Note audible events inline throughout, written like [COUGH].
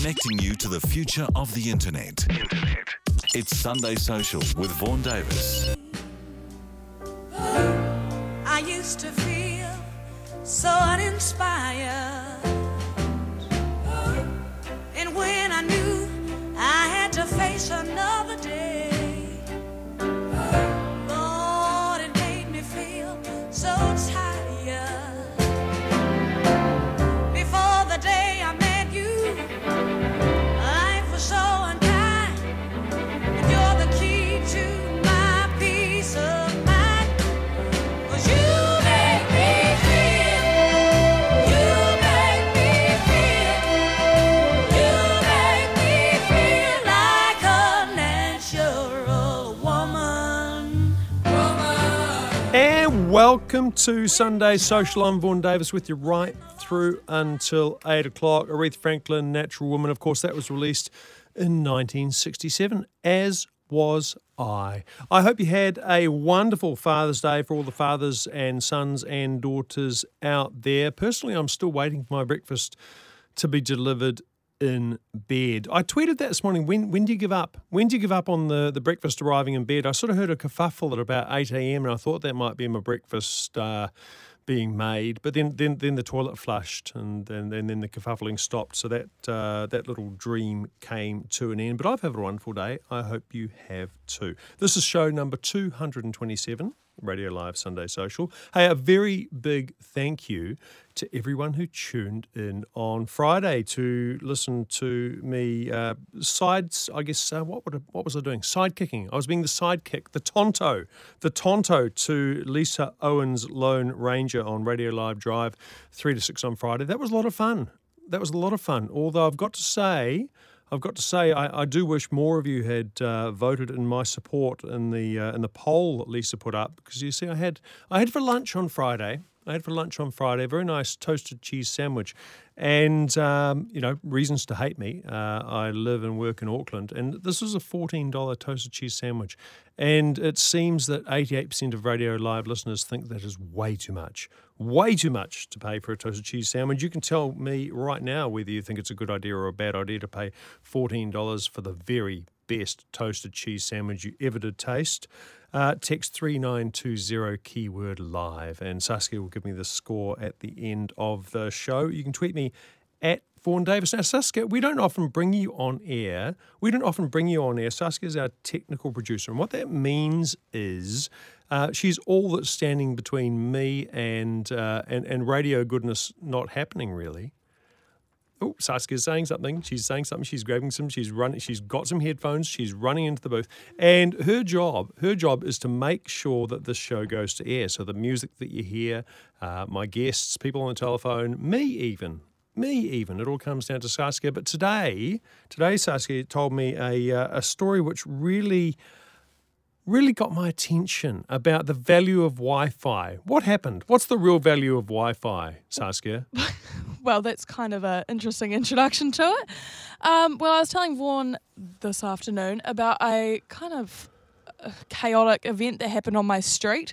connecting you to the future of the internet. Internet. It's Sunday Social with Vaughan Davis. I used to feel so uninspired. And when I knew I had to face another day, welcome to Sunday Social. I'm Vaughan Davis with you right through until 8 o'clock. Aretha Franklin, Natural Woman, of course, that was released in 1967, as was I. I hope you had a wonderful Father's Day for all the fathers and sons and daughters out there. Personally, I'm still waiting for my breakfast to be delivered in bed. I tweeted that this morning. When when do you give up? When do you give up on the, the breakfast arriving in bed? I sort of heard a kerfuffle at about 8 a.m. and I thought that might be my breakfast uh, being made. But then, then then the toilet flushed and then and then the kerfuffling stopped. So that uh, that little dream came to an end. But I've had a wonderful day. I hope you have too. This is show number 227. Radio Live Sunday Social. Hey, a very big thank you to everyone who tuned in on Friday to listen to me uh, sides. I guess uh, what would, what was I doing? Sidekicking. I was being the sidekick, the tonto, the tonto to Lisa Owen's Lone Ranger on Radio Live Drive, three to six on Friday. That was a lot of fun. That was a lot of fun. Although I've got to say. I've got to say, I, I do wish more of you had uh, voted in my support in the uh, in the poll that Lisa put up because you see, I had I had for lunch on Friday. I had for lunch on Friday a very nice toasted cheese sandwich, and um, you know reasons to hate me. Uh, I live and work in Auckland, and this was a fourteen dollar toasted cheese sandwich, and it seems that eighty eight percent of Radio Live listeners think that is way too much, way too much to pay for a toasted cheese sandwich. You can tell me right now whether you think it's a good idea or a bad idea to pay fourteen dollars for the very best toasted cheese sandwich you ever did taste. Uh, text 3920 keyword live, and Saskia will give me the score at the end of the show. You can tweet me at Vaughan Davis. Now, Saskia, we don't often bring you on air. We don't often bring you on air. Saskia is our technical producer, and what that means is uh, she's all that's standing between me and, uh, and and radio goodness not happening, really. Oh, Saskia's saying something. She's saying something. She's grabbing some. She's running. She's got some headphones. She's running into the booth, and her job, her job, is to make sure that this show goes to air. So the music that you hear, uh, my guests, people on the telephone, me even, me even, it all comes down to Saskia. But today, today Saskia told me a uh, a story which really really got my attention about the value of Wi-Fi. What happened? What's the real value of Wi-Fi, Saskia? [LAUGHS] well, that's kind of an interesting introduction to it. Um, well, I was telling Vaughan this afternoon about a kind of uh, chaotic event that happened on my street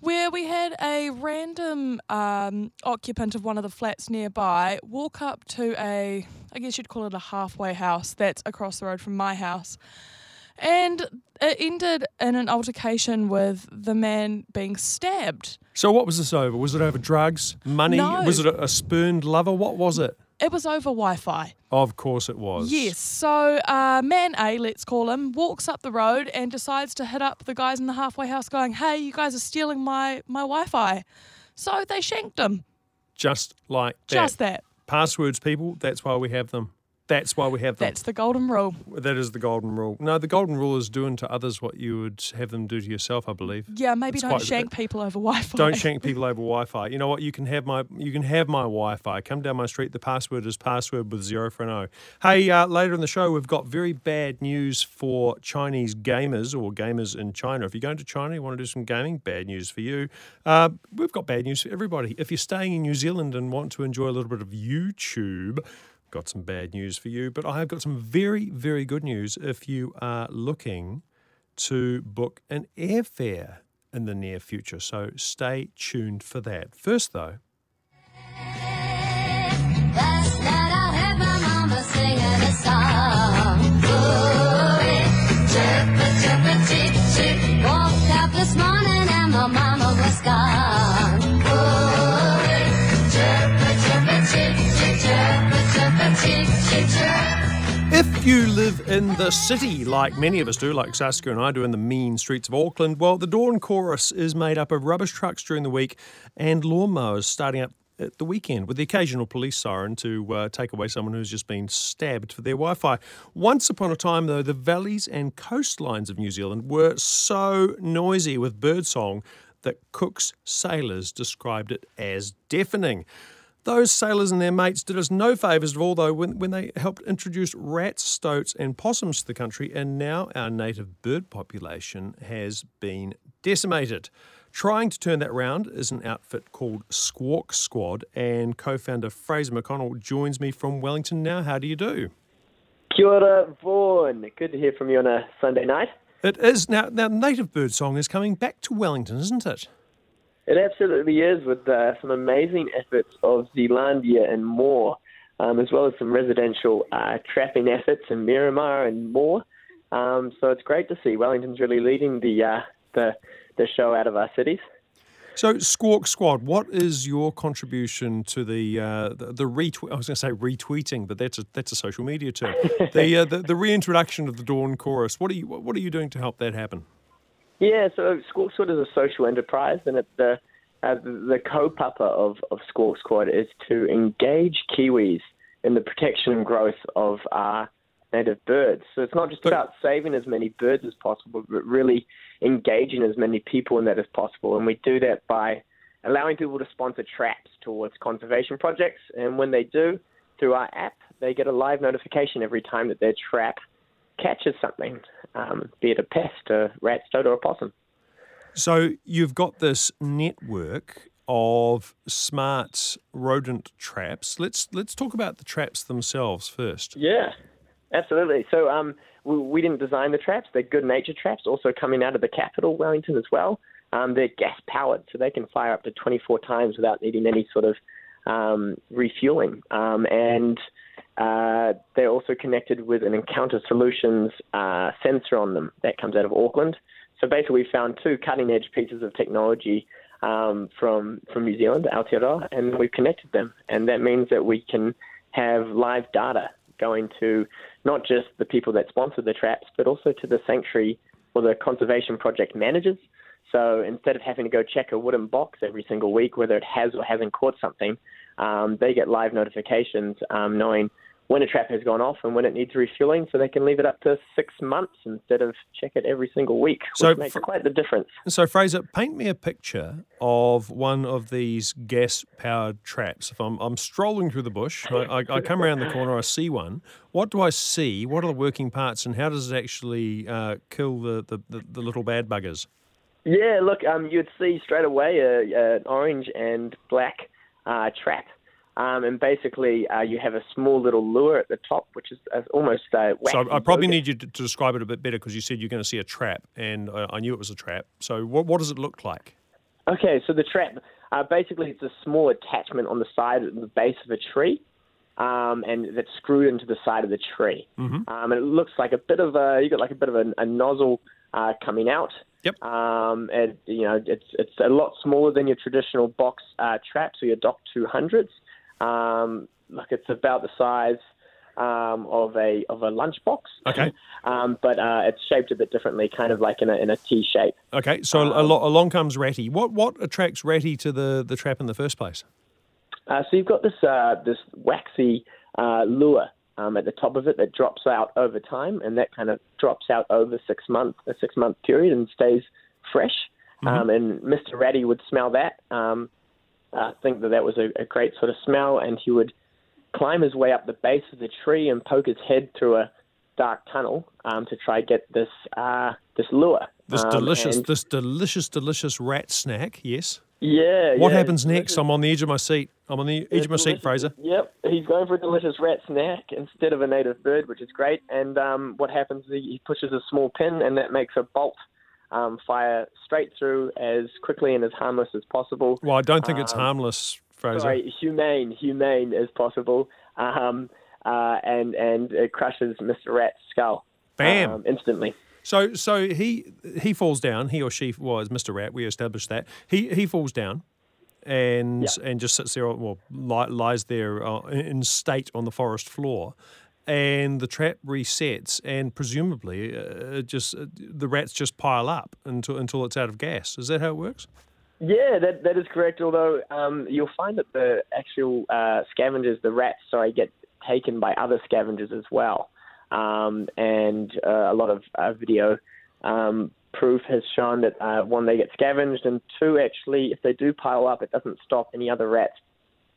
where we had a random um, occupant of one of the flats nearby walk up to a, I guess you'd call it a halfway house that's across the road from my house. And it ended in an altercation with the man being stabbed. So what was this over? Was it over drugs, money? No. Was it a, a spurned lover? What was it? It was over Wi Fi. Of course it was. Yes. So, uh, man A, let's call him, walks up the road and decides to hit up the guys in the halfway house, going, "Hey, you guys are stealing my my Wi-Fi." So they shanked him. Just like that. Just that. Passwords, people, that's why we have them. That's why we have them. That's the golden rule. That is the golden rule. No, the golden rule is doing to others what you would have them do to yourself, I believe. Yeah, maybe It's don't shank people over Wi-Fi. Don't [LAUGHS] shank people over Wi-Fi. You know what? You can have my you can have my Wi-Fi. Come down my street. The password is password with zero for an O. Hey, uh, later in the show, we've got very bad news for Chinese gamers or gamers in China. If you're going to China, you want to do some gaming, bad news for you. Uh, we've got bad news for everybody. If you're staying in New Zealand and want to enjoy a little bit of YouTube. Got some bad news for you, but I have got some very, very good news if you are looking to book an airfare in the near future. So stay tuned for that. First, though, Last night I heard my mama singing. If you live in the city, like many of us do, like Saskia and I do in the mean streets of Auckland, well, the Dawn Chorus is made up of rubbish trucks during the week and lawnmowers starting up at the weekend with the occasional police siren to uh, take away someone who's just been stabbed for their Wi Fi. Once upon a time, though, the valleys and coastlines of New Zealand were so noisy with birdsong that Cook's sailors described it as deafening. Those sailors and their mates did us no favours at all, though, when, when they helped introduce rats, stoats, and possums to the country, and now our native bird population has been decimated. Trying to turn that round is an outfit called Squawk Squad, and co founder Fraser McConnell joins me from Wellington now. How do you do? Kia ora, Vaughan. Good to hear from you on a Sunday night. It is. Now, now native bird song is coming back to Wellington, isn't it? It absolutely is, with uh, some amazing efforts of Zealandia and more, um, as well as some residential uh, trapping efforts in Miramar and more. Um, so it's great to see Wellington's really leading the uh, the the show out of our cities. So, Squawk Squad, what is your contribution to the uh, the, the retweet? I was going to say retweeting, but that's a that's a social media term. [LAUGHS] the, uh, the the reintroduction of the Dawn Chorus. What are you what are you doing to help that happen? Yeah, so Squawk Squad is a social enterprise, and it's the uh, the kaupapa of, of Squawk Squad is to engage Kiwis in the protection and growth of our native birds. So it's not just But- about saving as many birds as possible, but really engaging as many people in that as possible. And we do that by allowing people to sponsor traps towards conservation projects. And when they do, through our app, they get a live notification every time that their trap catches something, um, be it a pest, a rat, stoat, or a possum. So you've got this network of smart rodent traps. Let's let's talk about the traps themselves first. Yeah, absolutely. So um, we, we didn't design the traps. They're Goodnature traps, also coming out of the capital, Wellington, as well. Um, they're gas powered, so they can fire up to 24 times without needing any sort of um, refueling. Um, and uh, they're also connected with an Encounter Solutions uh, sensor on them that comes out of Auckland. So basically, we found two cutting edge pieces of technology um, from from New Zealand, Aotearoa, and we've connected them. And that means that we can have live data going to not just the people that sponsor the traps, but also to the sanctuary or the conservation project managers. So instead of having to go check a wooden box every single week, whether it has or hasn't caught something, um, they get live notifications um, knowing when a trap has gone off and when it needs refueling, so they can leave it up to six months instead of check it every single week, which So makes for- quite the difference. So Fraser, paint me a picture of one of these gas-powered traps. If I'm I'm strolling through the bush, I, I, I come around the corner, I see one. What do I see? What are the working parts, and how does it actually uh, kill the, the, the, the little bad buggers? Yeah, look, um, you'd see straight away a, a, an orange and black uh, trap. Um, and basically, uh, you have a small little lure at the top, which is uh, almost uh, So I probably need you to, to describe it a bit better because you said you're going to see a trap, and I, I knew it was a trap. So what, what does it look like? Okay, so the trap, uh, basically, it's a small attachment on the side of the base of a tree, um, and that's screwed into the side of the tree. Mm-hmm. Um, and it looks like a bit of a, you got like a bit of a, a nozzle uh, coming out. Yep. Um, and you know, it's it's a lot smaller than your traditional box uh, trap, so your DOC 200s. Um, look, it's about the size um, of a of a lunchbox. Okay. um, but uh, it's shaped a bit differently, kind of like in a in a T shape. Okay, so a lo- along comes Ratty. What what attracts Ratty to the, the trap in the first place? Uh, so you've got this uh, this waxy uh, lure um, at the top of it that drops out over time, and that kind of drops out over six month a six month period and stays fresh. Um, and Mr. Ratty would smell that, um, uh, think that that was a, a great sort of smell, and he would climb his way up the base of the tree and poke his head through a dark tunnel um, to try get this uh, this lure. This Um, delicious, and- this delicious, delicious rat snack. Yes. Yeah. What yeah, happens next? I'm on the edge of my seat. I'm on the edge of my seat, Fraser. Yep, he's going for a delicious rat snack instead of a native bird, which is great. And um, what happens? He he pushes a small pin, and that makes a bolt um, fire straight through as quickly and as harmless as possible. Well, I don't think it's Um, harmless, Fraser. Sorry, humane, humane as possible. Um, uh, and and it crushes Mr. Rat's skull. Bam. um, instantly. So so he he falls down. He or she was Mr. Rat. We established that. He he falls down, and Yeah. and just sits there. Well, li- lies there uh, in state on the forest floor. and the trap resets, and presumably, uh, just uh, the rats just pile up until until it's out of gas. Is that how it works? Yeah, that that is correct. Although um, you'll find that the actual uh, scavengers, the rats, sorry, get taken by other scavengers as well. Um, and uh, a lot of uh, video um, proof has shown that uh, one, they get scavenged, and two, actually, if they do pile up, it doesn't stop any other rats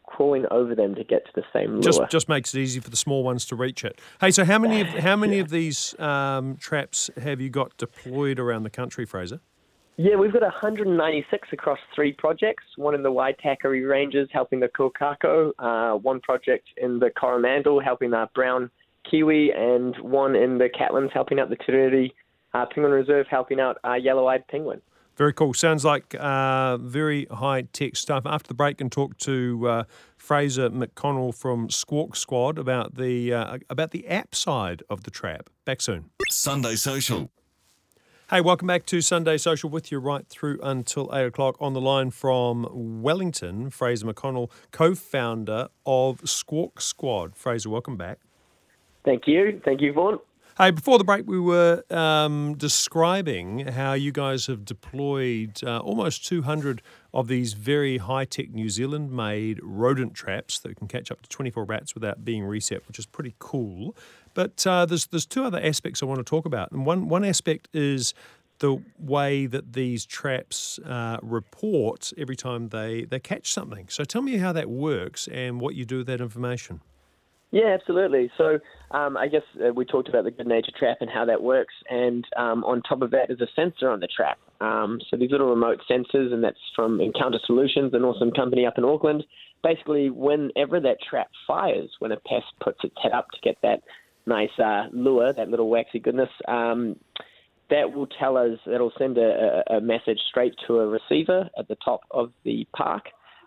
crawling over them to get to the same lure. Just just makes it easy for the small ones to reach it. Hey, so how many of how many of these um, traps have you got deployed around the country, Fraser? Yeah, we've got 196 across three projects. One in the Waitakere Ranges helping the Kokako, uh, one project in the Coromandel helping the brown kiwi, and one in the Catlins helping out the Tiriri uh, Penguin Reserve helping out uh, yellow-eyed penguin. Very cool. Sounds like uh, very high tech stuff. After the break, can talk to uh, Fraser McConnell from Squawk Squad about the uh, about the app side of the trap. Back soon. Sunday Social. Hey, welcome back to Sunday Social with you right through until 8 o'clock. On the line from Wellington, Fraser McConnell, co founder of Squawk Squad. Fraser, welcome back. Thank you. Thank you, Vaughan. Hey, before the break, we were um, describing how you guys have deployed uh, almost 200 of these very high tech New Zealand made rodent traps that can catch up to 24 rats without being reset, which is pretty cool. But uh, there's there's two other aspects I want to talk about, and one one aspect is the way that these traps uh, report every time they they catch something. So tell me how that works and what you do with that information. Yeah, absolutely. So um, I guess uh, we talked about the Goodnature trap and how that works, and um, on top of that is a sensor on the trap. Um, so these little remote sensors, and that's from Encounter Solutions, an awesome company up in Auckland. Basically, whenever that trap fires, when a pest puts its head up to get that nice uh, lure, that little waxy goodness, um, that will tell us, that'll send a, a, message straight to a receiver at the top of the park,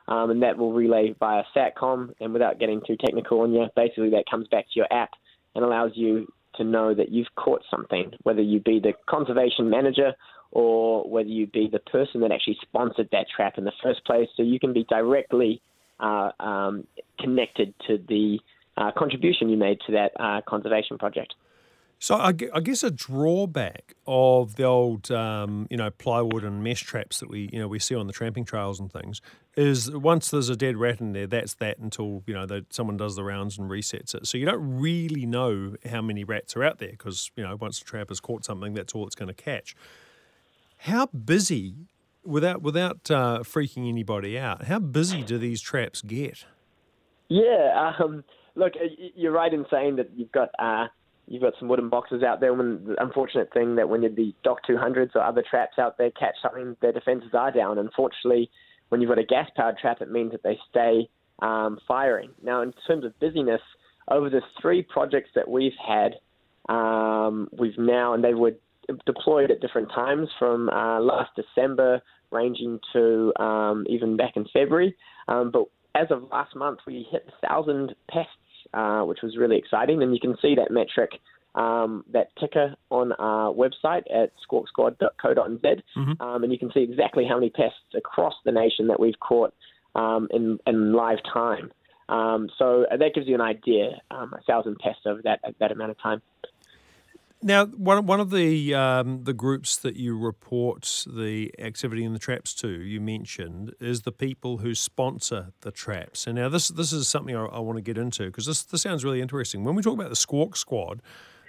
um, and that will relay via SATCOM. And without getting too technical on you, basically that comes back to your app and allows you to know that you've caught something, whether you be the conservation manager or whether you be the person that actually sponsored that trap in the first place. So you can be directly uh, um, connected to the uh, contribution you made to that uh, conservation project. So I, guess a drawback of the old, um, you know, plywood and mesh traps that we, you know, we see on the tramping trails and things is once there's a dead rat in there, that's that until you know that someone does the rounds and resets it. So you don't really know how many rats are out there because you know once the trap has caught something, that's all it's going to catch. How busy, without without uh, freaking anybody out, how busy do these traps get? Yeah, um, look, you're right in saying that you've got. Uh, you've got some wooden boxes out there. When the unfortunate thing that when you'd the DOC 200s or other traps out there catch something, their defences are down. Unfortunately, when you've got a gas powered trap, it means that they stay um, firing. Now, in terms of busyness, over the three projects that we've had, um, we've now, and they were deployed at different times from uh, last December, ranging to um, even back in February. Um, but as of last month, we hit a thousand pests, uh, which was really exciting, and you can see that metric um, that ticker on our website at squawksquad.co.nz, mm-hmm. um, and you can see exactly how many pests across the nation that we've caught um, in, in live time. Um, so that gives you an idea, um, a thousand pests over that that amount of time. Now, one one of the um, the groups that you report the activity in the traps to, you mentioned, is the people who sponsor the traps. And now this this is something I, I want to get into because this this sounds really interesting. When we talk about the Squawk Squad,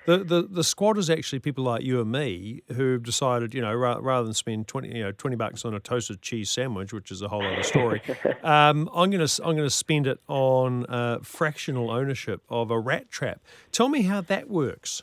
the, the, the squad is actually people like you and me who've decided, you know, ra- rather than spend twenty, you know, twenty bucks on a toasted cheese sandwich, which is a whole other story, [LAUGHS] um, I'm gonna I'm gonna spend it on uh, fractional ownership of a rat trap. Tell me how that works.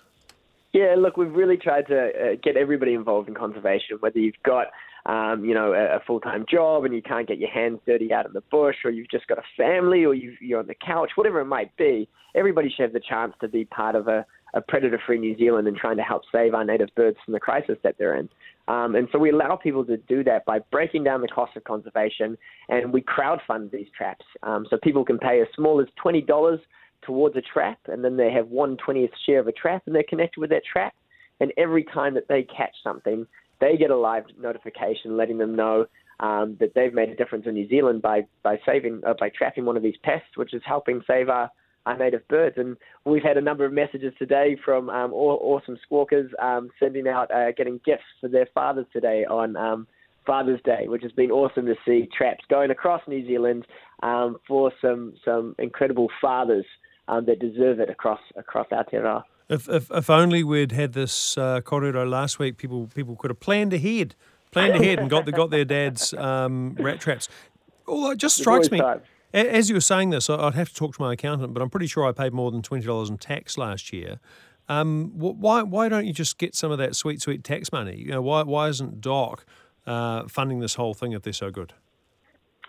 Yeah, look, we've really tried to uh, get everybody involved in conservation, whether you've got um, you know, a, a full-time job and you can't get your hands dirty out in the bush, or you've just got a family, or you you're on the couch, whatever it might be. Everybody should have the chance to be part of a, a predator-free New Zealand and trying to help save our native birds from the crisis that they're in. Um, and so we allow people to do that by breaking down the cost of conservation, and we crowdfund these traps. Um, so people can pay as small as twenty dollars towards a trap, and then they have one twentieth share of a trap, and they're connected with that trap. And every time that they catch something, they get a live notification letting them know um, that they've made a difference in New Zealand by by saving uh, by trapping one of these pests, which is helping save our our native birds. And we've had a number of messages today from um, awesome squawkers um, sending out, uh, getting gifts for their fathers today on um, Father's Day, which has been awesome to see traps going across New Zealand um, for some some incredible fathers um, that deserve it across across Aotearoa. If, if, if only we'd had this uh, korero last week, people people could have planned ahead, planned ahead, and got the, got their dad's um, rat traps. Although it just strikes me, time. as you were saying this, I'd have to talk to my accountant, but I'm pretty sure I paid more than twenty dollars in tax last year. Um, why why don't you just get some of that sweet sweet tax money? You know, why why isn't Doc uh, funding this whole thing if they're so good?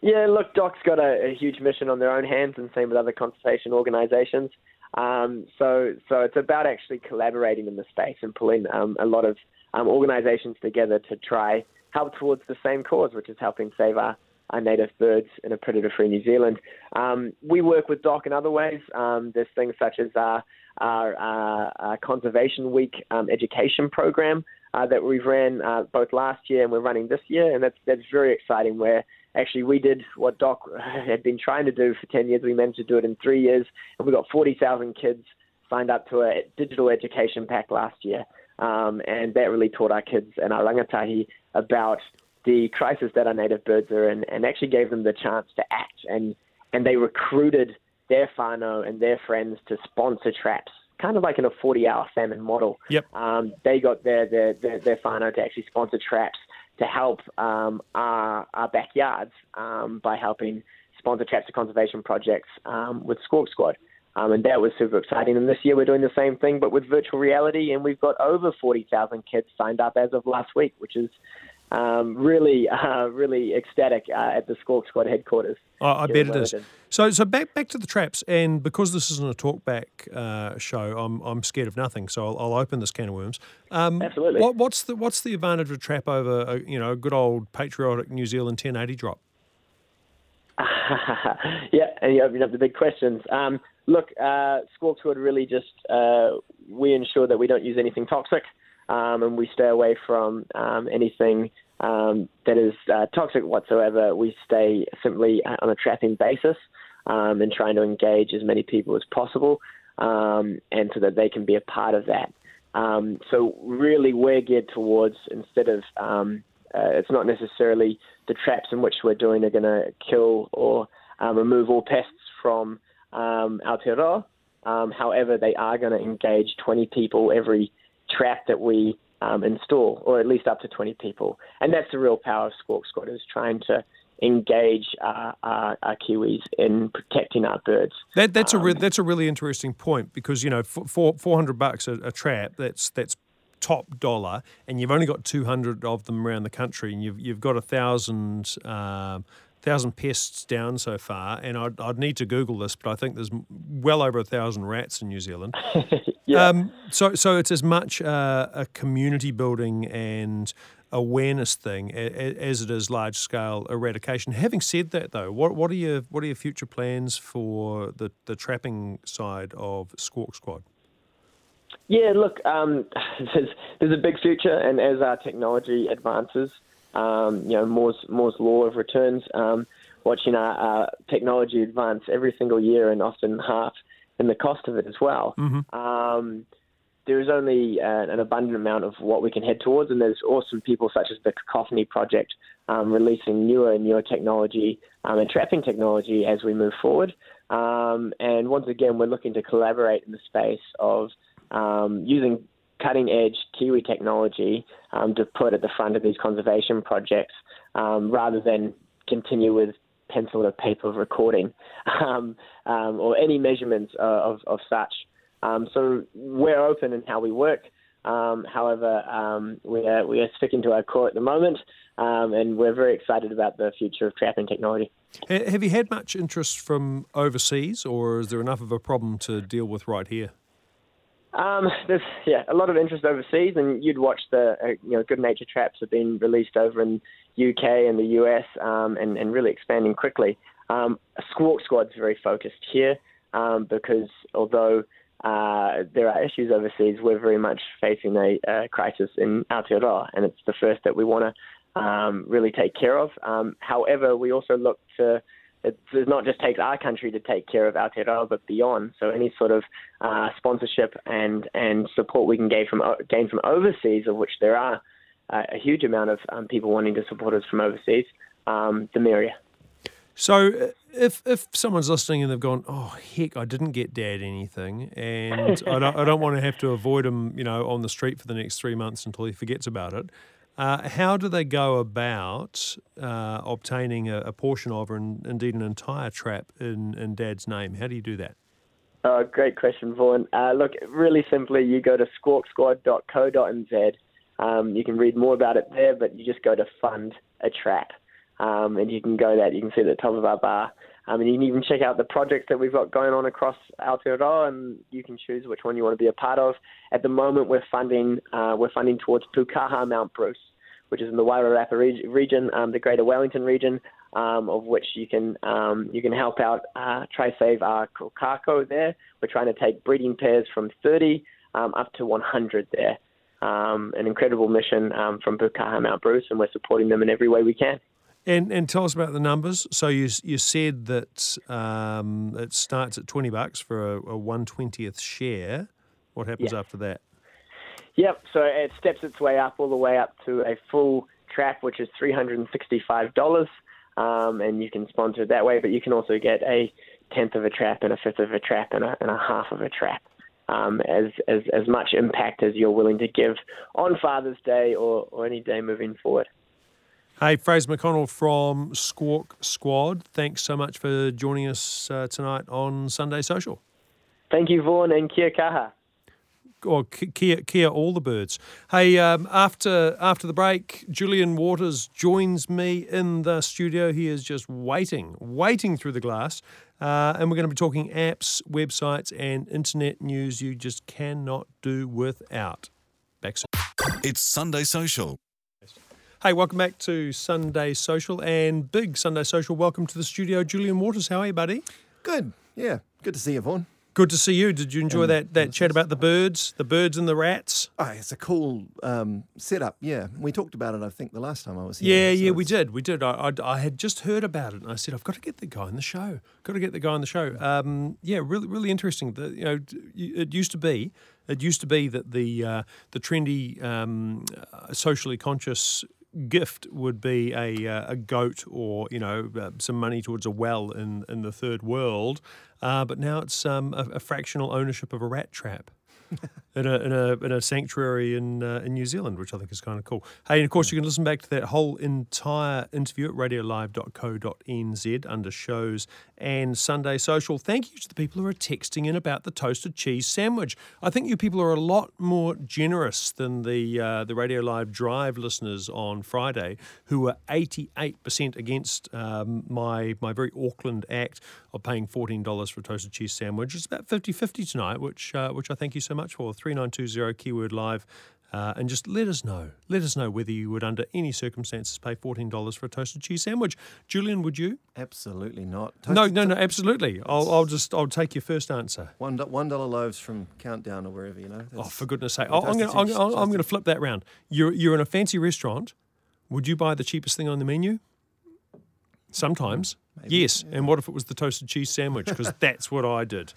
Yeah, look, Doc's got a, a huge mission on their own hands, and same with other conservation organisations. Um, so, so it's about actually collaborating in the space and pulling um, a lot of um, organisations together to try help towards the same cause, which is helping save our, our native birds in a predator-free New Zealand. Um, we work with Doc in other ways. Um, there's things such as our, our, our, our Conservation Week um, education program uh, that we've ran uh, both last year and we're running this year, and that's that's very exciting. Where actually we did what Doc had been trying to do for 10 years. We managed to do it in three years, and we got 40,000 kids signed up to a digital education pack last year. Um, and that really taught our kids and our rangatahi about the crisis that our native birds are in and actually gave them the chance to act. And, and they recruited their whānau and their friends to sponsor traps, kind of like in a 40 hour famine model. Yep. Um, they got their, their, their, their whānau to actually sponsor traps to help um, our, our backyards um, by helping sponsor to conservation projects um, with Squawk Squad. Um, and that was super exciting. And this year we're doing the same thing, but with virtual reality, and we've got over 40,000 kids signed up as of last week, which is um, really, [LAUGHS] uh, really ecstatic uh, at the Squawk Squad headquarters. I, I bet it is. So, so back back to the traps, and because this isn't a talkback uh, show, I'm I'm scared of nothing. So I'll, I'll open this can of worms. Um, Absolutely. What, what's the what's the advantage of a trap over a, you know a good old patriotic New Zealand 1080 drop? [LAUGHS] yeah, and you open up the big questions. Um, look, uh, Squawk Squad really just uh, we ensure that we don't use anything toxic, um, and we stay away from um, anything um, that is uh, toxic whatsoever. We stay simply on a trapping basis um, and trying to engage as many people as possible, um, and so that they can be a part of that. Um, so really, we're geared towards instead of um, uh, it's not necessarily the traps in which we're doing are going to kill or um, remove all pests from um, Aotearoa. However, they are going to engage 20 people every trap that we um, install, or at least up to 20 people. And that's the real power of Squawk Squad is trying to engage our, our, our Kiwis in protecting our birds. That that's a re- that's a really interesting point because you know for, for 400 bucks a, a trap that's that's top dollar, and you've only got 200 of them around the country, and you've you've got a thousand. Um, Thousand pests down so far, and I'd, I'd need to Google this, but I think there's well over a thousand rats in New Zealand. [LAUGHS] Yeah. Um, so, so it's as much uh, a community building and awareness thing as it is large scale eradication. Having said that, though, what what are your what are your future plans for the, the trapping side of Squawk Squad? Yeah, look, um, [LAUGHS] there's there's a big future, and as our technology advances, um, you know, Moore's Moore's law of returns. Um, watching our, our technology advance every single year, and often half in the cost of it as well. Um, there is only uh, an abundant amount of what we can head towards, and there's awesome people such as the Cacophony Project um, releasing newer and newer technology um, and trapping technology as we move forward. Um, and once again, we're looking to collaborate in the space of um, using cutting edge Kiwi technology um, to put at the front of these conservation projects um, rather than continue with pencil to paper recording [LAUGHS] um, um, or any measurements uh, of, of such. Um, so we're open in how we work. Um, however, we, are, we are sticking to our core at the moment, and we're very excited about the future of trapping technology. Have you had much interest from overseas, or is there enough of a problem to deal with right here? Um, there's yeah a lot of interest overseas, and you'd watch the uh, you know Goodnature traps have been released over in UK and the US, um, and and really expanding quickly. Um, Squawk Squad's very focused here um, because although uh, there are issues overseas, we're very much facing a, a crisis in Aotearoa, and it's the first that we want to um, really take care of. Um, however, we also look to it not just takes our country to take care of Aotearoa, but beyond. So any sort of uh, sponsorship and and support we can gain from gain from overseas, of which there are uh, a huge amount of um, people wanting to support us from overseas, um, the merrier. So uh, if if someone's listening and they've gone, oh heck, I didn't get dad anything, and I don't I don't want to have to avoid him, you know, on the street for the next three months until he forgets about it. Uh, how do they go about uh, obtaining a, a, portion of, or in, indeed an entire trap in, in Dad's name? How do you do that? Oh, great question, Vaughan. Uh, look, really simply, you go to squawksquad.co.nz. Um, you can read more about it there, but you just go to fund a trap, um, and you can go that. You can see at the top of our bar. Um, and you can even check out the projects that we've got going on across Aotearoa, and you can choose which one you want to be a part of. At the moment, we're funding uh, we're funding towards Pukaha Mount Bruce, which is in the Wairarapa region, um, the Greater Wellington region, um, of which you can um, you can help out uh, try save our kokako there. We're trying to take breeding pairs from 30 um, up to 100 there. Um, an incredible mission from Pukaha Mount Bruce, and we're supporting them in every way we can. And and tell us about the numbers. So you you said that um, it starts at twenty bucks for a, a one twentieth share. What happens after that? Yep. So it steps its way up all the way up to a full trap, which is three hundred and sixty-five dollars, um, and you can sponsor it that way. But you can also get a tenth of a trap and a fifth of a trap and a, and a half of a trap. Um, as, as as much impact as you're willing to give on Father's Day or, or any day moving forward. Hey, Fraser McConnell from Squawk Squad. Thanks so much for joining us uh, tonight on Sunday Social. Thank you, Vaughan, and kia kaha. Or kia, kia all the birds. Hey, um, after after the break, Julian Waters joins me in the studio. He is just waiting, waiting through the glass. Uh, and we're going to be talking apps, websites, and internet news you just cannot do without. Back soon. It's Sunday Social Hey, welcome back to Sunday Social and Big Sunday Social. Welcome to the studio, Julian Waters. How are you, buddy? Good. Yeah. Good to see you, Vaughan. Good to see you. Did you enjoy that, that chat about the birds, the birds and the rats? Oh, it's a cool um, setup. Yeah, we talked about it. I think the last time I was here. Yeah, so yeah, we did. We did. I, I, I, had just heard about it, and I said I've got to get the guy on the show. Got to get the guy on the show. Um, yeah, really, really interesting. The, you know, it used to be, it used to be that the uh, the trendy, um, uh, socially conscious gift would be a, uh, a goat or you know uh, some money towards a well in, in the third world, uh, but now it's um, a, a, fractional ownership of a rat trap. [LAUGHS] in, a, in, a, in a sanctuary in uh, in New Zealand, which I think is kind of cool. Hey, and of course, you can listen back to that whole entire interview at radiolive.co.nz under shows and Sunday social. Thank you to the people who are texting in about the toasted cheese sandwich. I think you people are a lot more generous than the uh, the Radio Live Drive listeners on Friday, who were 88% against um, my my very Auckland act of paying $14 for a toasted cheese sandwich. It's about 50-50 tonight, which uh, which I thank you so much for 3920 keyword live. Uh, and just let us know. Let us know whether you would, under any circumstances, pay fourteen dollars for a toasted cheese sandwich. Julian, would you? Absolutely not. Toasted no, no, no, absolutely. I'll, I'll just, I'll take your first answer. One, one dollar loaves from Countdown or wherever you know. oh, for goodness' sake! I'm going, I'm, I'm going to flip that round. You're, you're in a fancy restaurant. Would you buy the cheapest thing on the menu? Sometimes, Maybe, yes. Yeah. And what if it was the toasted cheese sandwich? Because [LAUGHS] that's what I did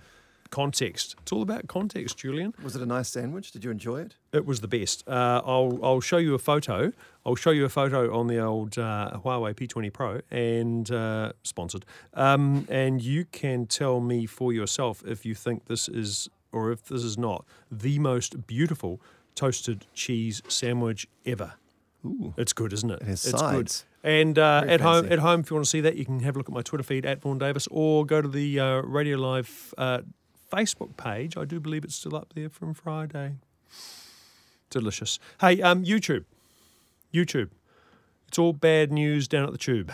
context. It's all about context, Julian. Was it a nice sandwich? Did you enjoy it? It was the best. Uh, I'll I'll show you a photo. I'll show you a photo on the old uh, Huawei P20 Pro and uh, sponsored. Um, and you can tell me for yourself if you think this is or if this is not the most beautiful toasted cheese sandwich ever. Ooh, it's good, isn't it? It has it's sides. good. And uh, at fancy. home, at home, if you want to see that, you can have a look at my Twitter feed at Vaughan Davis, or go to the uh, Radio Live uh, Facebook page. I do believe it's still up there from Friday. Delicious. Hey, um, YouTube. YouTube. It's all bad news down at the tube.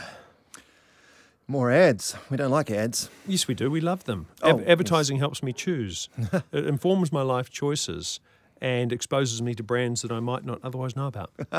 More ads. We don't like ads. Yes, we do. We love them. Oh, Ad- advertising yes. helps me choose. [LAUGHS] it informs my life choices and exposes me to brands that I might not otherwise know about. [LAUGHS]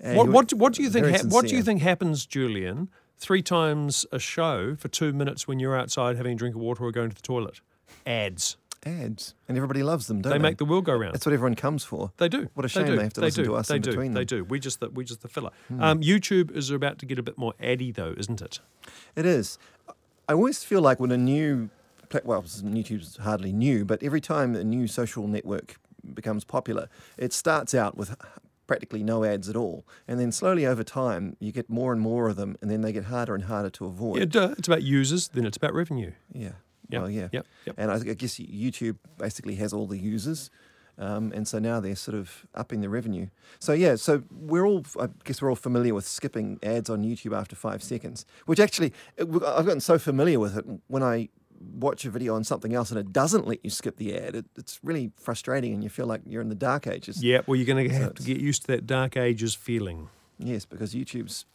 what, what, what, do you think? Ha- what do you think happens, Julian, three times a show for two minutes when you're outside having a drink of water or going to the toilet. Ads. Ads, and everybody loves them, don't They they? make the world go round. That's what everyone comes for. They do. What a shame do. they have to they listen do. to us They in do. between They them. Hmm. do. We just the we just the filler. Um, YouTube is about to get a bit more addy though, isn't it? It is. I always feel like when a new, well, YouTube's hardly new, but every time a new social network becomes popular, it starts out with practically no ads at all, and then slowly over time you get more and more of them, and then they get harder and harder to avoid. Yeah. It's about users, then it's about revenue. Yeah. Yep, Well, yeah. yep, yep. And I I guess YouTube basically has all the users. Um, and so now they're sort of upping the revenue. So yeah, so we're all, I guess we're all familiar with skipping ads on YouTube after five seconds, which actually, I've gotten so familiar with it when I watch a video on something else and it doesn't let you skip the ad. It, it's really frustrating and you feel like you're in the dark ages. Yeah, well, you're going to So have to get used to that dark ages feeling. Yes, because YouTube's,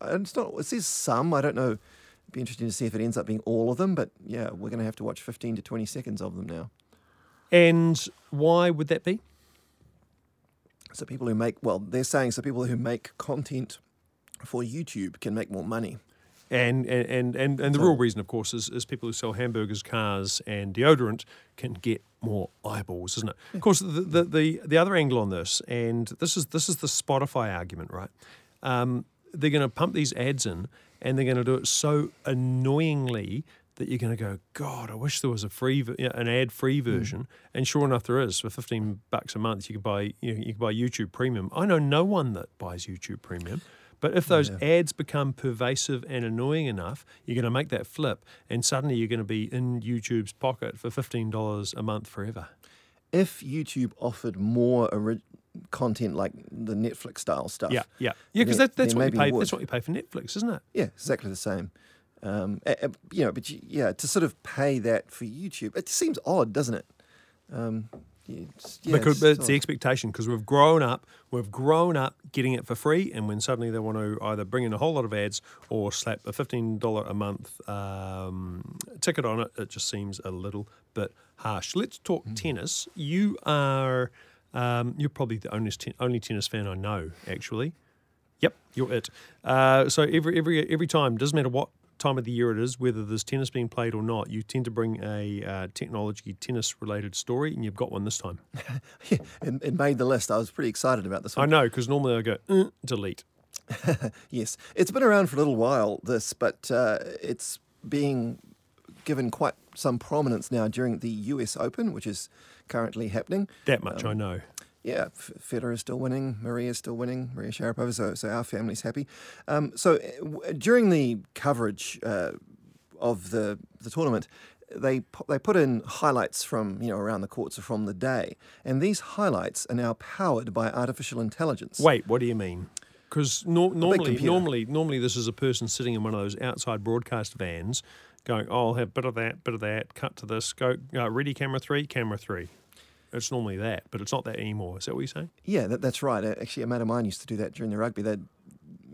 uh, it's not, it says some, I don't know. It'd be interesting to see if it ends up being all of them, but yeah, we're going to have to watch 15 to 20 seconds of them now. And why would that be? So people who make well, they're saying so people who make content for YouTube can make more money. And and and and, the real reason, of course, is, is people who sell hamburgers, cars, and deodorant can get more eyeballs, isn't it? Of course, the, the the the other angle on this, and this is this is the Spotify argument, right? Um, they're going to pump these ads in, and they're going to do it so annoyingly that you're going to go, God, I wish there was a free, ver- you know, an ad-free version. And sure enough, there is. For fifteen bucks a month, you can buy you, know, you can buy YouTube Premium. I know no one that buys YouTube Premium. But if those ads become pervasive and annoying enough, you're going to make that flip, and suddenly you're going to be in YouTube's pocket for fifteen dollars a month forever. If YouTube offered more ori- content like the Netflix style stuff, Yeah, yeah, yeah. Because that, that's what you pay. That's what you pay for Netflix, isn't it? yeah, exactly the same. Um, you know, but yeah, to sort of pay that for YouTube, it seems odd, doesn't it? Um, yeah, it's, yeah, because it's it's the expectation because we've grown up we've grown up getting it for free and when suddenly they want to either bring in a whole lot of ads or slap a $15 a month um, ticket on it it just seems a little bit harsh let's talk Hmm. tennis you are um, you're probably the only, ten- only tennis fan i know actually Yep, you're it. Uh, so every every every time, doesn't matter what time of the year it is, whether there's tennis being played or not, you tend to bring a uh, technology tennis related story, and you've got one this time. [LAUGHS] it, it made the list. I was pretty excited about this I know because normally I go uh, delete. [LAUGHS] Yes, it's been around for a little while. This, but uh, it's being given quite some prominence now during the U.S. Open, which is currently happening. That much I know. Yeah, Federer is still winning. Maria is still winning. Maria Sharapova. So, so our family's happy. Um, so uh, w- during the coverage uh, of the the tournament, they pu- they put in highlights from you know around the courts or from the day, and these highlights are now powered by artificial intelligence. Wait, what do you mean? Because no, normally, normally, normally, this is a person sitting in one of those outside broadcast vans, going, "Oh, I'll have bit of that, bit of that. Cut to this. Go, uh, ready, camera three, camera three. It's normally that, but it's not that anymore. Is that what you're saying? Yeah, that, that's right. Uh, Actually, a mate of mine used to do that during the rugby. They'd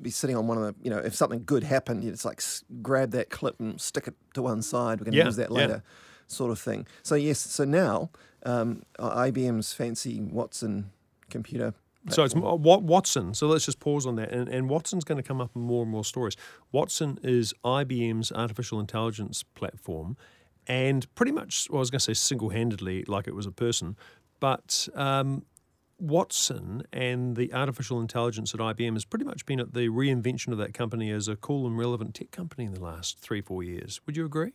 be sitting on one of the, you know, if something good happened, it's like grab that clip and stick it to one side. We're going to Yeah, use that yeah. later, sort of thing. So yes, so now um, IBM's fancy Watson computer. So it's Wa- Watson. So let's just pause on that. And, and Watson's going to come up in more and more stories. Watson is IBM's artificial intelligence platform, and pretty much, well, I was going to say single handedly, like it was a person, but um, Watson and the artificial intelligence at IBM has pretty much been at the reinvention of that company as a cool and relevant tech company in the last three, four years. Would you agree?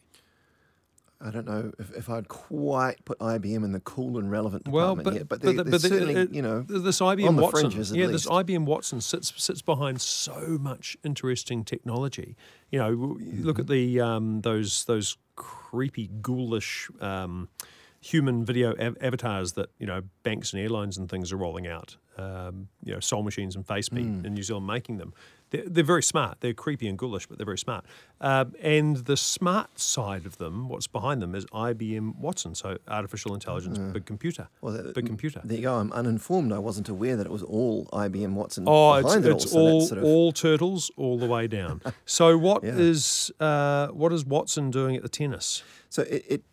I don't know if, if I'd quite put IBM in the cool and relevant Well, department but yet, but, but, they, the- they're the- certainly, it- you know, this IBM on the Watson, yeah, this. IBM Watson sits sits behind so much interesting technology. You know, you look Mm-hmm. at the um, those those creepy, ghoulish um, human video av- avatars that you know banks and airlines and things are rolling out. Um, you know, Soul Machines and FaceMe Mm. in New Zealand making them. They're, they're very smart. They're creepy and ghoulish, but they're very smart. Um, and the smart side of them, what's behind them, is IBM Watson, so artificial intelligence, big computer, well, that- big computer. There you go. I'm uninformed. I wasn't aware that it was all IBM Watson Oh, it's, it it's all. so all sort of, all turtles all the way down. [LAUGHS] so what Yeah. is uh, what is Watson doing at the tennis? So it, it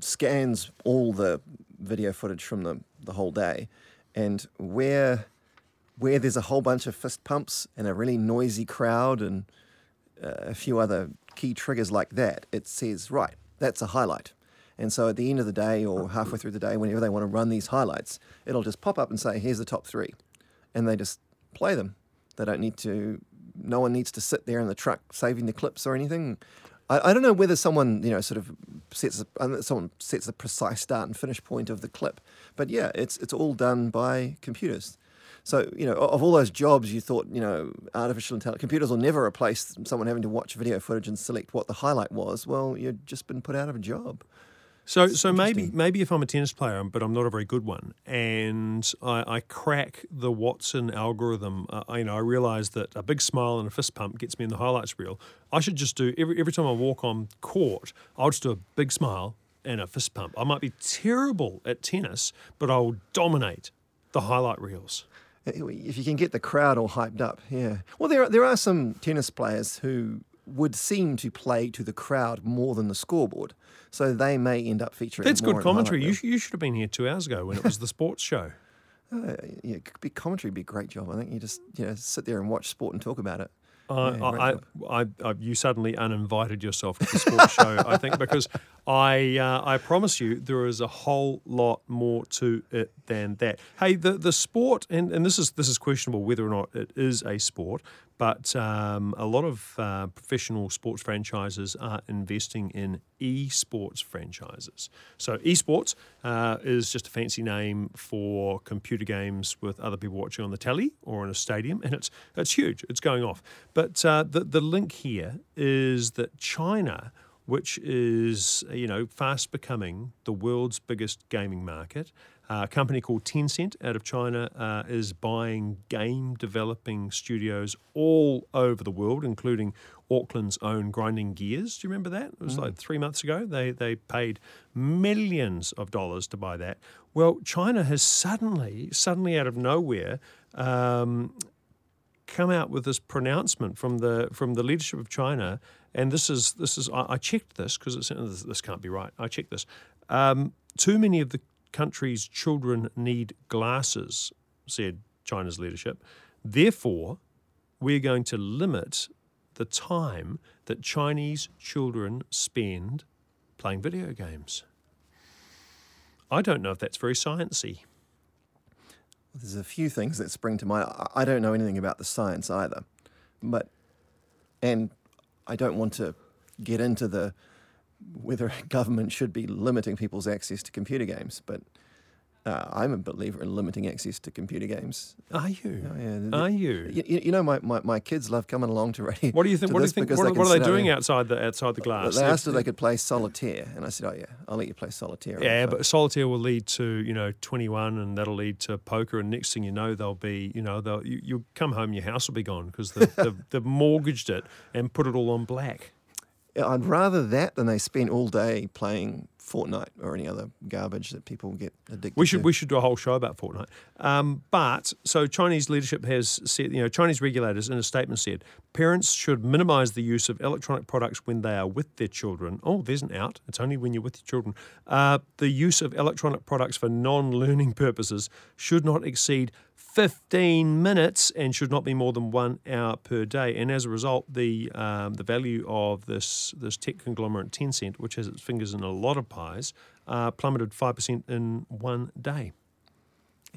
scans all the video footage from the, the whole day, and where where there's a whole bunch of fist pumps and a really noisy crowd and uh, a few other key triggers like that, it says right, that's a highlight, And so at the end of the day or halfway through the day, whenever they want to run these highlights, it'll just pop up and say, here's the top three. And they just play them. They don't need to, no one needs to sit there in the truck saving the clips or anything. I, I don't know whether someone, you know, sort of sets, someone sets a precise start and finish point of the clip. But yeah, it's, it's all done by computers. So, you know, of all those jobs you thought, you know, artificial intelligence, computers will never replace someone having to watch video footage and select what the highlight was. Well, you've just been put out of a job. So, so maybe maybe if I'm a tennis player, but I'm not a very good one, and I, I crack the Watson algorithm, uh, I, you know, I realise that a big smile and a fist pump gets me in the highlights reel. I should just do every every time I walk on court, I'll just do a big smile and a fist pump. I might be terrible at tennis, but I'll dominate the highlight reels. If you can get the crowd all hyped up, yeah. Well, there there are some tennis players who would seem to play to the crowd more than the scoreboard. So they may end up featuring. That's more good commentary. You, sh- you should have been here two hours ago when it was the [LAUGHS] sports show. Uh, yeah, commentary would be a great job. I think you just you know sit there and watch sport and talk about it. Uh, Yeah, I. I, I, you suddenly uninvited yourself to the sports show, I think, because I, uh, I promise you there is a whole lot more to it than that. Hey, the, the sport, and, and this is this is questionable whether or not it is a sport, but um, a lot of uh, professional sports franchises are investing in esports franchises. So esports uh, is just a fancy name for computer games with other people watching on the telly or in a stadium, and it's it's huge. It's going off. But uh, the the link here is that China, which is you know fast becoming the world's biggest gaming market. Uh, a company called Tencent out of China uh, is buying game developing studios all over the world, including Auckland's own Grinding Gears. Do you remember that? It was like three months ago. They they paid millions of dollars to buy that. Well, China has suddenly, suddenly out of nowhere, um, come out with this pronouncement from the from the leadership of China, and this is this is I, I checked this because it's this, this can't be right. I checked this. Um, too many of the country's children need glasses, said China's leadership. Therefore, we're going to limit the time that Chinese children spend playing video games. I don't know if that's very sciencey. There's a few things that spring to mind. I- I don't know anything about the science either, but and I don't want to get into the whether [LAUGHS] government should be limiting people's access to computer games, but uh, I'm a believer in limiting access to computer games. Are you? Oh, yeah, the- Are you? You, you know, my, my, my kids love coming along to radio. What do you think? What do you think? What, what are they doing outside the outside the glass? They asked if They're- could play solitaire, and I said, "Oh yeah, I'll let you play solitaire." Yeah, but solitaire will lead to you know twenty one, and that'll lead to poker, and next thing you know, they'll be you know they'll you, you'll come home, your house will be gone because they've, [LAUGHS] they've, they've mortgaged it and put it all on black. I'd rather that than they spend all day playing Fortnite or any other garbage that people get addicted We should to. we should do a whole show about Fortnite. Um, but so Chinese leadership has said, you know, Chinese regulators in a statement said parents should minimise the use of electronic products when they are with their children. Oh, there's an out. It's only when you're with your children. Uh, the use of electronic products for non-learning [LAUGHS] purposes should not exceed 15 minutes and should not be more than one hour per day. And as a result, the um, the value of this this tech conglomerate Tencent, which has its fingers in a lot of pies, uh, plummeted five percent in one day.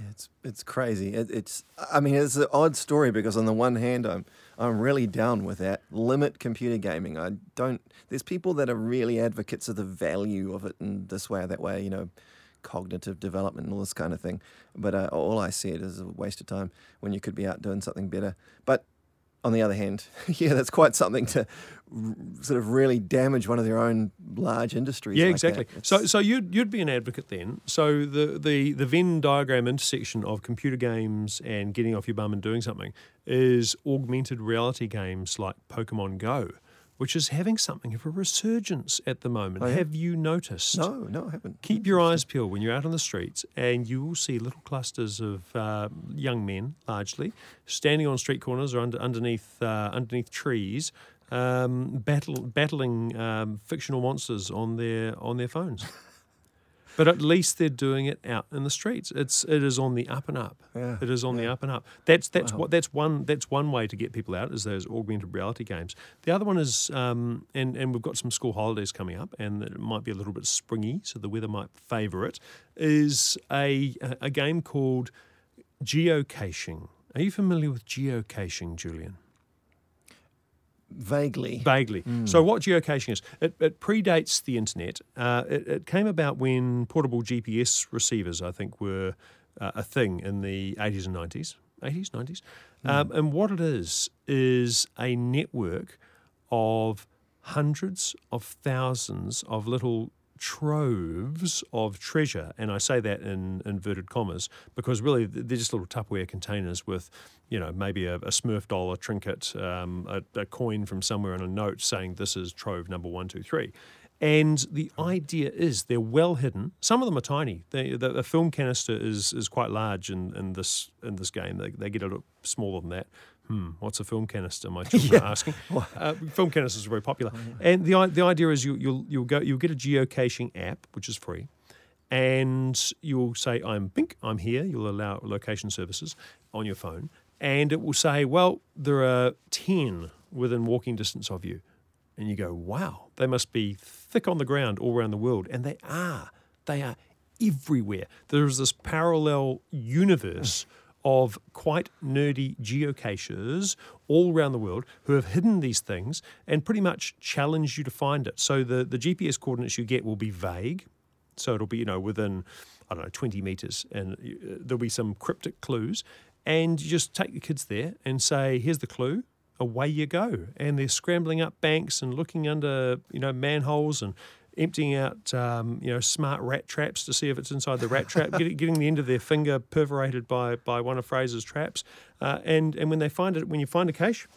It's it's crazy. It, it's I mean it's an odd story because on the one hand I'm I'm really down with that limit computer gaming. I don't. There's people that are really advocates of the value of it in this way or that way. You know, cognitive development and all this kind of thing. But uh, all I see it is a waste of time when you could be out doing something better. But on the other hand, [LAUGHS] yeah, that's quite something to r- sort of really damage one of their own large industries. Yeah, like exactly. So, so you'd you'd be an advocate then. So the the the Venn diagram intersection of computer games and getting off your bum and doing something is augmented reality games like Pokemon Go, which is having something of a resurgence at the moment. Oh. Have you noticed? no, no, I haven't. Keep your eyes peeled when you're out on the streets, and you will see little clusters of uh, young men, largely, standing on street corners or under, underneath uh, underneath trees, um, battle, battling um, fictional monsters on their on their phones. [LAUGHS] But at least they're doing it out in the streets. It's it is on the up and up. Yeah, It is on the up and up. That's that's what that's one that's one way to get people out is those augmented reality games. The other one is um, and and we've got some school holidays coming up, and it might be a little bit springy, so the weather might favour it. Is a- a game called geocaching. Are you familiar with geocaching, Julian? Vaguely. Vaguely. So, what geocaching is, it, it predates the internet. Uh, it, it came about when portable GPS receivers, I think, were uh, a thing in the 80s and 90s. 80s, 90s. Um, and what it is, is a network of hundreds of thousands of little troves of treasure. And I say that in inverted commas because really they're just little Tupperware containers with, you know, maybe a, a Smurf doll, a trinket, um, a, a coin from somewhere, and a note saying this is trove number one, two, three. And the idea is they're well hidden. Some of them are tiny. They, the, the film canister is is quite large in, in this in this game. They, they get a little smaller than that. Hmm, what's a film canister? My children are asking. [LAUGHS] Uh, film canisters are very popular, and the the idea is you you'll you'll go you'll get a geocaching app which is free, and you'll say I'm Bink, I'm here. You'll allow location services on your phone, and it will say, well, there are ten within walking distance of you, and you go, wow, they must be thick on the ground all around the world, and they are. They are everywhere. There is this parallel universe of quite nerdy geocachers all around the world who have hidden these things and pretty much challenge you to find it. So the, the GPS coordinates you get will be vague. So it'll be, you know, within, I don't know, 20 meters, and uh, there'll be some cryptic clues. And you just take the kids there and say, here's the clue, away you go. And they're scrambling up banks and looking under, you know, manholes and emptying out, um, you know, smart rat traps to see if it's inside the rat trap, getting, getting the end of their finger perforated by, by one of Fraser's traps. Uh, and, and when they find it, when you find a cache,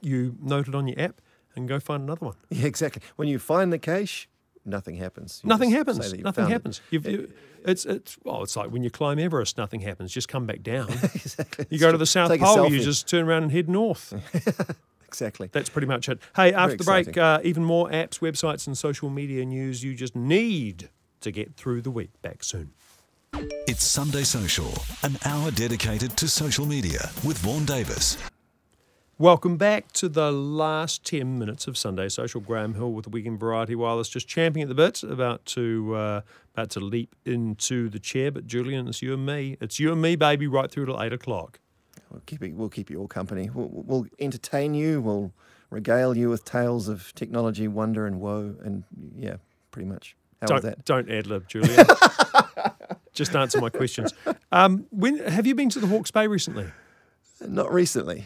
you note it on your app and go find another one. [LAUGHS] Yeah, exactly. When you find the cache, nothing happens. You Nothing happens. you Nothing found it. happens. You've, you, it's it's well, it's like when you climb Everest, nothing happens. Just come back down. [LAUGHS] exactly. You go to the South Take Pole, you just turn around and head north. [LAUGHS] Exactly. That's pretty much it. Hey, after the break, uh, even more apps, websites, and social media news you just need to get through the week. Back soon. It's Sunday Social, an hour dedicated to social media with Vaughan Davis. Welcome back to the last 10 minutes of Sunday Social. Graham Hill with the Weekend Variety Wireless just champing at the bit, about to uh, about to leap into the chair. But Julian, it's you and me. It's you and me, baby, right through till 8 o'clock. We'll keep you, we'll keep you all company. We'll, we'll entertain you. We'll regale you with tales of technology, wonder, and woe. And yeah, pretty much. How was don't, that? Don't ad lib, Julian. [LAUGHS] just answer my questions. Um, when Have you been to the Hawke's Bay recently? Not recently.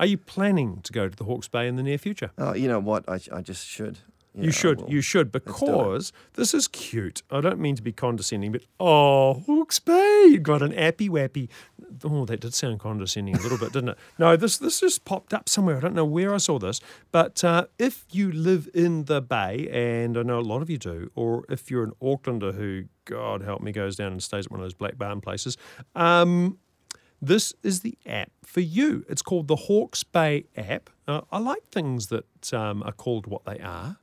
Are you planning to go to the Hawke's Bay in the near future? Oh, you know what? I, I just should. You should, you should, because this is cute. I don't mean to be condescending, but oh, Hawke's Bay, got an appy wappy. Oh, that did sound condescending a little bit, didn't it? [LAUGHS] No, this this just popped up somewhere. I don't know where I saw this, but uh, if you live in the Bay, and I know a lot of you do, or if you're an Aucklander who, God help me, goes down and stays at one of those black barn places, um, this is the app for you. It's called the Hawke's Bay app. Uh, I like things that um, are called what they are.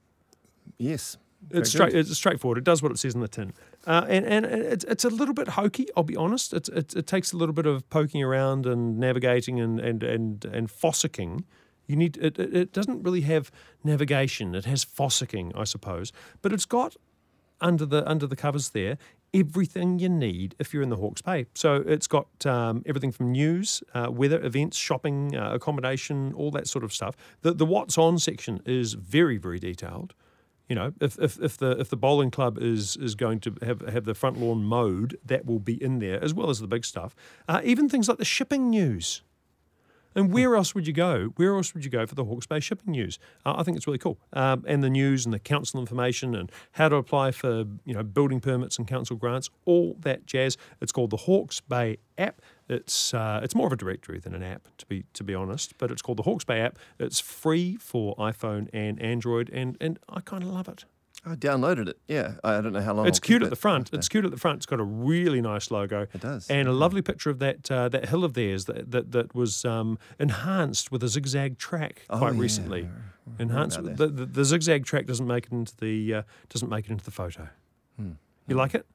Yes. It's straight. good. It's straightforward. It does what it says in the tin, uh, and and it's it's a little bit hokey. I'll be honest. It's, it it takes a little bit of poking around and navigating and and and and fossicking. You need it. It it doesn't really have navigation. It has fossicking, I suppose, but it's got under the under the covers there everything you need if you're in the Hawke's Bay. So it's got um, everything from news, uh, weather, events, shopping, uh, accommodation, all that sort of stuff. The the what's on section is very very detailed. You know, if, if, if the if the bowling club is is going to have have the front lawn mowed, that will be in there as well as the big stuff. Uh, even things like the shipping news. And where else would you go? Where else would you go for the Hawke's Bay shipping news? Uh, I think it's really cool. Um, and the news and the council information and how to apply for you know building permits and council grants, all that jazz. It's called the Hawke's Bay app. It's uh, it's more of a directory than an app, to be to be honest. But it's called the Hawke's Bay app. It's free for iPhone and Android, and and I kind of love it. I downloaded it. Yeah. I don't know how long. It's I'll cute at the front. It's cute at the front. It's got a really nice logo. It does, And a lovely picture of that uh, that hill of theirs that that, that was um, enhanced with a zigzag track Oh, quite yeah. recently. Enhanced. The, the, the zigzag track doesn't make it into the uh, doesn't make it into the photo. Hmm. You like it?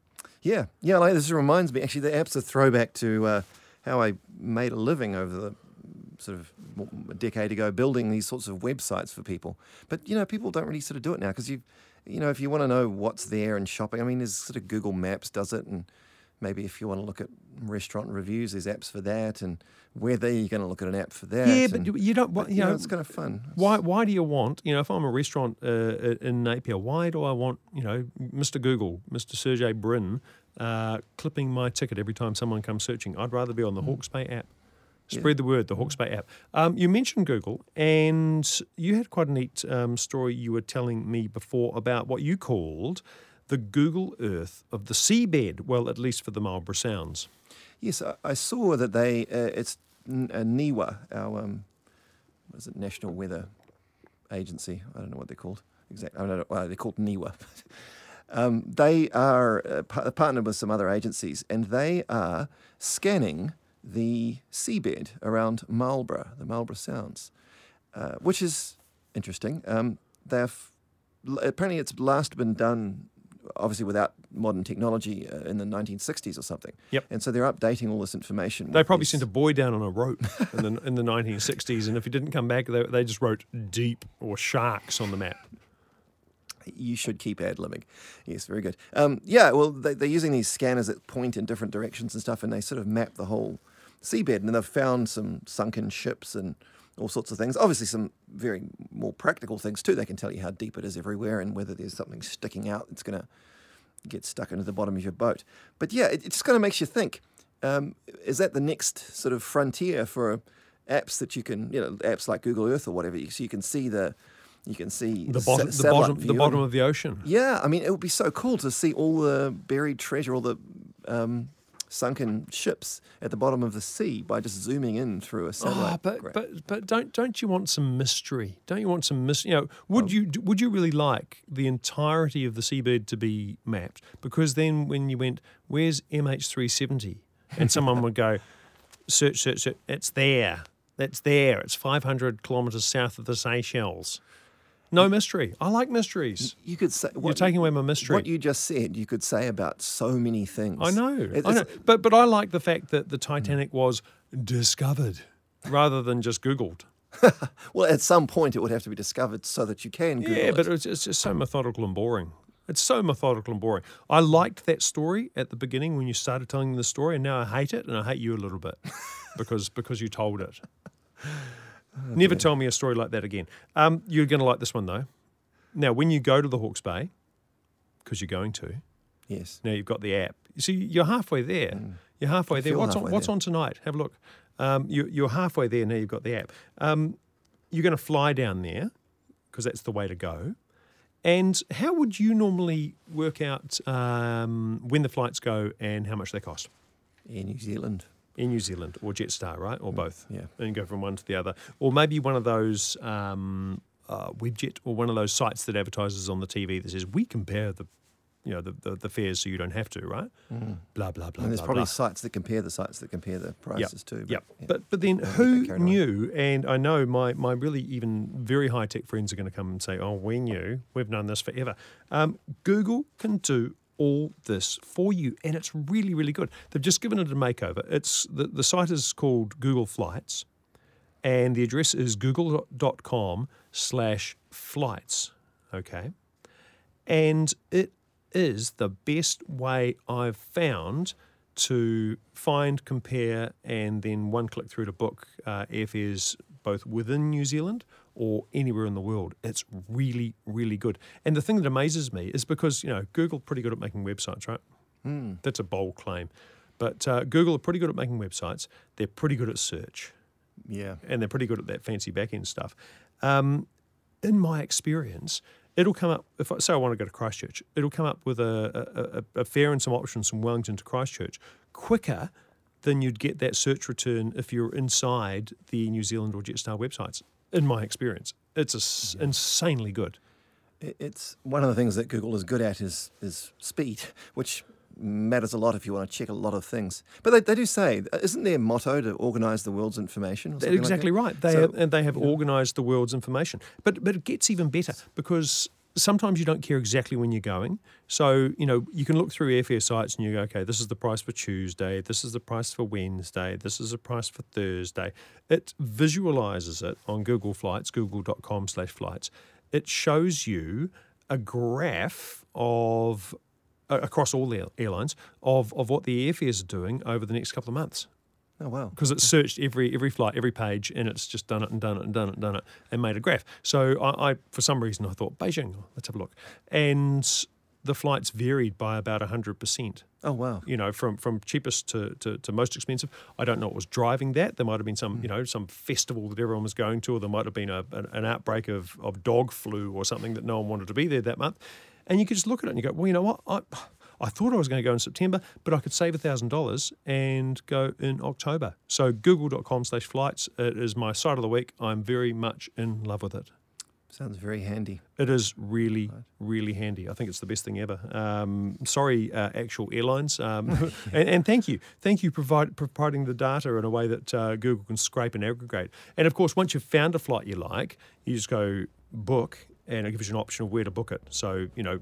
Yeah, yeah. Like this reminds me. Actually, the app's a throwback to uh, how I made a living over the sort of a decade ago, building these sorts of websites for people. But you know, people don't really sort of do it now because you, you know, if you want to know what's there and shopping, I mean, there's sort of Google Maps does it, and maybe if you want to look at restaurant reviews, there's apps for that, and weather you're going to look at an app for that. Yeah, but and- you- you don't. but, You know, it's kind of fun. Why, why do you want, you know, if I'm a restaurant uh, in Napier, why do I want, you know, Mr. Google, Mr. Sergey Brin, uh, clipping my ticket every time someone comes searching? I'd rather be on the Hawke's Bay app. Spread the word, the Hawke's Bay app. Um, you mentioned Google, and you had quite a neat um, story you were telling me before about what you called the Google Earth of the seabed. Well, at least for the Marlborough Sounds. Yes, I, I saw that they. Uh, it's N- uh, NIWA, our um, what is it, National Weather Agency. I don't know what they're called exactly. I don't know. Well, they're called NIWA. [LAUGHS] um, they are uh, pa- partnered with some other agencies, and they are scanning the seabed around Marlborough, the Marlborough Sounds, uh, which is interesting. Um, they've apparently it's last been done obviously without modern technology uh, in the 1960s or something. Yep. And so they're updating all this information. They probably these- sent a boy down on a rope in the in the 1960s, and if he didn't come back, they, they just wrote deep or sharks on the map. You should keep ad libbing. Yes, very good. Um, yeah, well, they, they're using these scanners that point in different directions and stuff, and they sort of map the whole seabed. And they've found some sunken ships and all sorts of things. Obviously, some very more practical things too. They can tell you how deep it is everywhere and whether there's something sticking out that's going to get stuck into the bottom of your boat. But yeah, it, it just kind of makes you think: um, is that the next sort of frontier for apps that you can, you know, apps like Google Earth or whatever, so you can see the you can see The bottom, the bottom, the bottom of the ocean. yeah, I mean, it would be so cool to see all the buried treasure, all the um, sunken ships at the bottom of the sea by just zooming in through a satellite. Ah, but but but don't don't you want some mystery? Don't you want some mystery? You know, Oh. would you would you really like the entirety of the seabed to be mapped? Because then when you went, where's MH370, and someone would go, search search search, it's there, it's there, it's 500 kilometres south of the Seychelles. No mystery. I like mysteries. you could say what, You're taking away my mystery. What you just said, you could say about so many things. I know, It- I know. But but I like the fact that the Titanic was discovered rather than just Googled. [LAUGHS] Well, at some point, it would have to be discovered so that you can Google Yeah, it. but it's, it's just so methodical and boring. It's so methodical and boring. I liked that story at the beginning when you started telling the story, and now I hate it, and I hate you a little bit [LAUGHS] because because you told it. Never tell me a story like that again. Um, you're going to like this one though. Now, when you go to the Hawke's Bay, because you're going to, yes. now you've got the app. You see, you're halfway there. You're halfway there. What's on, halfway what's there. on tonight? Have a look. Um, you, you're halfway there. Now you've got the app. Um, you're going to fly down there because that's the way to go. And how would you normally work out um, when the flights go and how much they cost? Air New Zealand. Air New Zealand or Jetstar, right? Or both? yeah. And go from one to the other. Or maybe one of those um, uh, Webjet or one of those sites that advertises on the TV that says, we compare the you know, the, the, the fares so you don't have to, right? Blah, blah, blah. And there's blah, probably blah. sites that compare the sites that compare the Yep, prices too. Yep. yeah. But but then who knew? And I know my my really even very high tech friends are going to come and say, "Oh, we knew. We've known this forever." Um, Google can do all this for you, and it's really really good. They've just given it a makeover. It's the the site is called Google Flights, and the address is google.com slash flights. Okay, and it is the best way I've found to find, compare, and then one click through to book uh, airfares both within New Zealand or anywhere in the world. It's really, really good. And the thing that amazes me is because, you know, Google pretty good at making websites, right? That's a bold claim. But uh, Google are pretty good at making websites. They're pretty good at search yeah. and they're pretty good at that fancy back end stuff. Um, in my experience, it'll come up if I say I want to go to Christchurch, it'll come up with a, a, a, a fare and some options from Wellington to Christchurch quicker than you'd get that search return if you're inside the New Zealand or Jetstar websites. In my experience, it's a s insanely good. It's one of the things that Google is good at is is speed, which matters a lot if you want to check a lot of things. But they, they do say, isn't their motto to organise the world's information? Like exactly that? right. They So- have, and they have organised the world's information. But but it gets even better because sometimes you don't care exactly when you're going. So, you know, you can look through airfare sites and you go, okay, this is the price for Tuesday, this is the price for Wednesday, this is the price for Thursday. It visualizes it on Google Flights, google.com slash flights. It shows you a graph of across all the airlines of, of what the airfares are doing over the next couple of months Oh wow. because it searched every every flight, every page, and it's just done it and done it and done it and done it and made a graph. So I, I for some reason I thought Beijing, oh, let's have a look, and the flights varied by about hundred percent. Oh wow. You know, from from cheapest to, to, to most expensive. I don't know what was driving that. There might have been some, hmm. you know, some festival that everyone was going to, or there might have been a, an, an outbreak of, of dog flu or something that no one wanted to be there that month. And you could just look at it and you go, well, you know what? I, I thought I was going to go in September, but I could save $1,000 and go in October. So google.com slash flights, it is my site of the week. I'm very much in love with it. Sounds very handy. It is really, really handy. I think it's the best thing ever. Um, sorry, uh, actual airlines, um, [LAUGHS] and, and thank you, thank you provide, providing the data in a way that uh, Google can scrape and aggregate. And of course, once you've found a flight you like, you just go book, and it gives you an option of where to book it. So you know,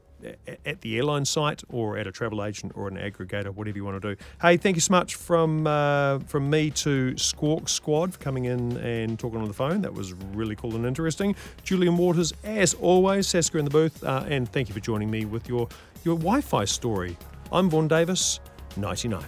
at the airline site or at a travel agent or an aggregator, whatever you want to do. Hey, thank you so much from uh, from me to Squawk Squad for coming in and talking on the phone. That was really cool and interesting. Julian Waters, as always, Saska in the booth, uh, and thank you for joining me with your your Wi-Fi story. I'm Vaughan Davis. Nighty night.